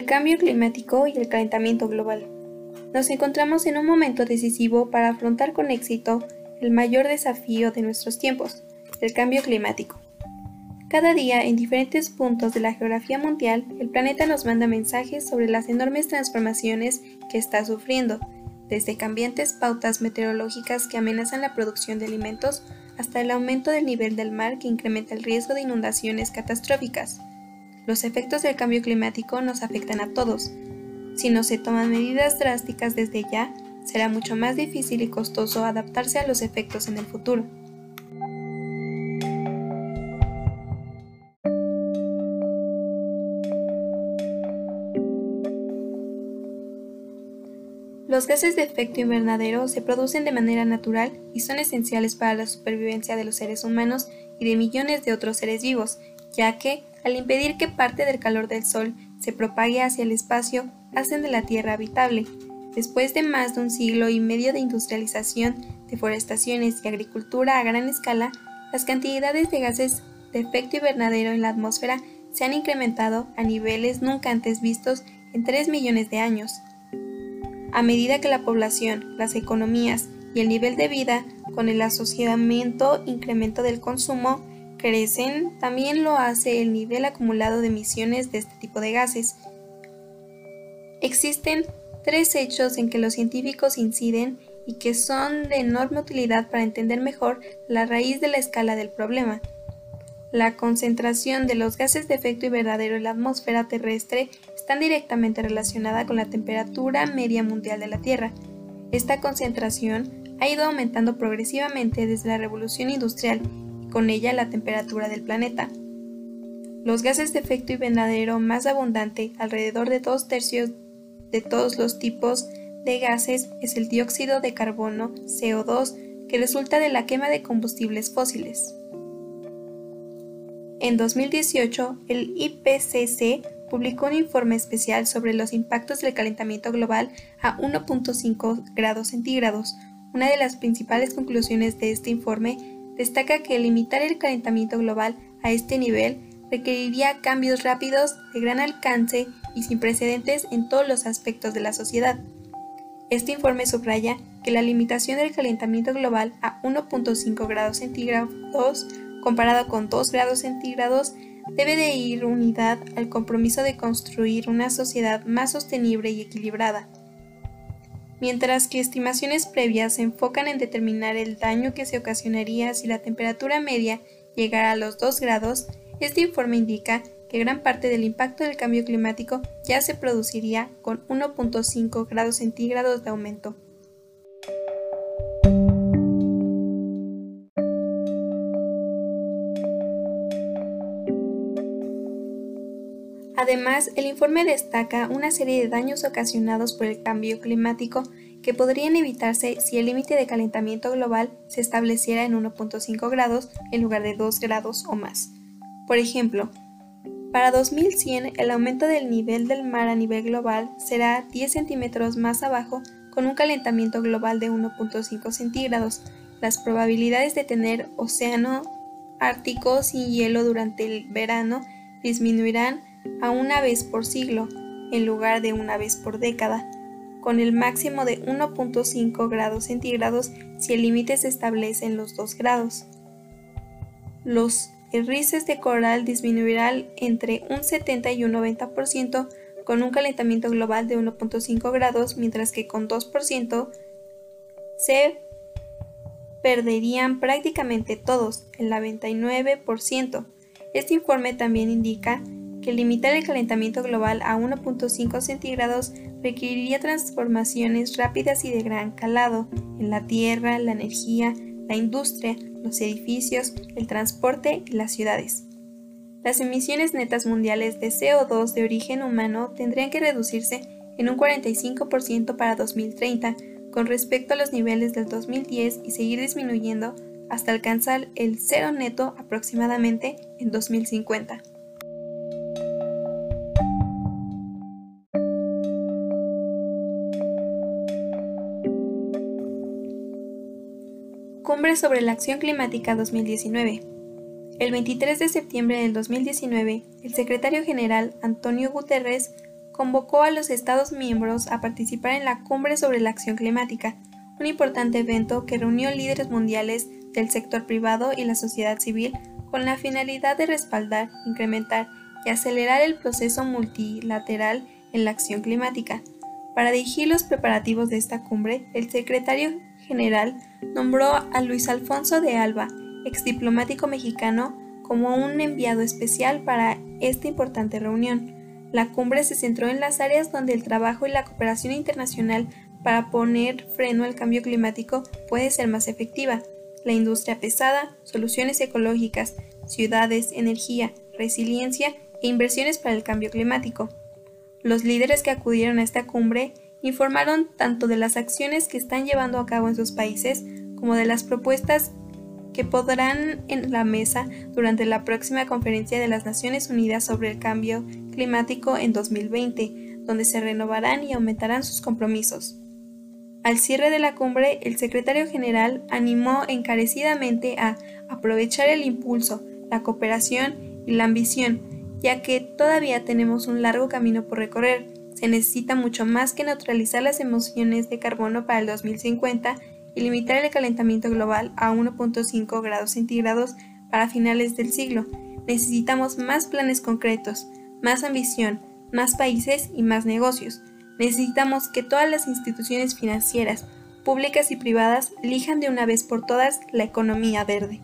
El cambio climático y el calentamiento global. Nos encontramos en un momento decisivo para afrontar con éxito el mayor desafío de nuestros tiempos, el cambio climático. Cada día, en diferentes puntos de la geografía mundial, el planeta nos manda mensajes sobre las enormes transformaciones que está sufriendo, desde cambiantes pautas meteorológicas que amenazan la producción de alimentos hasta el aumento del nivel del mar que incrementa el riesgo de inundaciones catastróficas. Los efectos del cambio climático nos afectan a todos. Si no se toman medidas drásticas desde ya, será mucho más difícil y costoso adaptarse a los efectos en el futuro. Los gases de efecto invernadero se producen de manera natural y son esenciales para la supervivencia de los seres humanos y de millones de otros seres vivos, ya que al impedir que parte del calor del Sol se propague hacia el espacio, hacen de la Tierra habitable. Después de más de un siglo y medio de industrialización, deforestaciones y agricultura a gran escala, las cantidades de gases de efecto invernadero en la atmósfera se han incrementado a niveles nunca antes vistos en 3 millones de años. A medida que la población, las economías y el nivel de vida, con el asociamiento incremento del consumo, crecen, también lo hace el nivel acumulado de emisiones de este tipo de gases. Existen tres hechos en que los científicos inciden y que son de enorme utilidad para entender mejor la raíz de la escala del problema. La concentración de los gases de efecto invernadero en la atmósfera terrestre está directamente relacionada con la temperatura media mundial de la Tierra. Esta concentración ha ido aumentando progresivamente desde la revolución industrial con ella la temperatura del planeta. Los gases de efecto invernadero más abundante, alrededor de dos tercios de todos los tipos de gases, es el dióxido de carbono, CO2, que resulta de la quema de combustibles fósiles. En 2018, el IPCC publicó un informe especial sobre los impactos del calentamiento global a 1.5 grados centígrados. Una de las principales conclusiones de este informe destaca que limitar el calentamiento global a este nivel requeriría cambios rápidos, de gran alcance y sin precedentes en todos los aspectos de la sociedad. Este informe subraya que la limitación del calentamiento global a 1.5 grados centígrados comparado con 2 grados centígrados debe de ir unidad al compromiso de construir una sociedad más sostenible y equilibrada mientras que estimaciones previas se enfocan en determinar el daño que se ocasionaría si la temperatura media llegara a los 2 grados, este informe indica que gran parte del impacto del cambio climático ya se produciría con 1.5 grados centígrados de aumento. Además, el informe destaca una serie de daños ocasionados por el cambio climático que podrían evitarse si el límite de calentamiento global se estableciera en 1.5 grados en lugar de 2 grados o más. Por ejemplo, para 2100 el aumento del nivel del mar a nivel global será 10 centímetros más abajo con un calentamiento global de 1.5 centígrados. Las probabilidades de tener océano ártico sin hielo durante el verano disminuirán a una vez por siglo, en lugar de una vez por década, con el máximo de 1.5 grados centígrados si el límite se establece en los 2 grados. Los rices de coral disminuirán entre un 70 y un 90% con un calentamiento global de 1.5 grados, mientras que con 2% se perderían prácticamente todos, el 99%. Este informe también indica que limitar el calentamiento global a 1.5 centígrados requeriría transformaciones rápidas y de gran calado en la tierra, la energía, la industria, los edificios, el transporte y las ciudades. Las emisiones netas mundiales de CO2 de origen humano tendrían que reducirse en un 45% para 2030 con respecto a los niveles del 2010 y seguir disminuyendo hasta alcanzar el cero neto aproximadamente en 2050. Cumbre sobre la Acción Climática 2019. El 23 de septiembre del 2019, el secretario general Antonio Guterres convocó a los Estados miembros a participar en la Cumbre sobre la Acción Climática, un importante evento que reunió líderes mundiales del sector privado y la sociedad civil con la finalidad de respaldar, incrementar y acelerar el proceso multilateral en la acción climática. Para dirigir los preparativos de esta cumbre, el secretario general nombró a Luis Alfonso de Alba, ex diplomático mexicano, como un enviado especial para esta importante reunión. La cumbre se centró en las áreas donde el trabajo y la cooperación internacional para poner freno al cambio climático puede ser más efectiva. La industria pesada, soluciones ecológicas, ciudades, energía, resiliencia e inversiones para el cambio climático. Los líderes que acudieron a esta cumbre informaron tanto de las acciones que están llevando a cabo en sus países como de las propuestas que podrán en la mesa durante la próxima conferencia de las Naciones Unidas sobre el cambio climático en 2020, donde se renovarán y aumentarán sus compromisos. Al cierre de la cumbre, el secretario general animó encarecidamente a aprovechar el impulso, la cooperación y la ambición, ya que todavía tenemos un largo camino por recorrer. Se necesita mucho más que neutralizar las emisiones de carbono para el 2050 y limitar el calentamiento global a 1.5 grados centígrados para finales del siglo. Necesitamos más planes concretos, más ambición, más países y más negocios. Necesitamos que todas las instituciones financieras, públicas y privadas, elijan de una vez por todas la economía verde.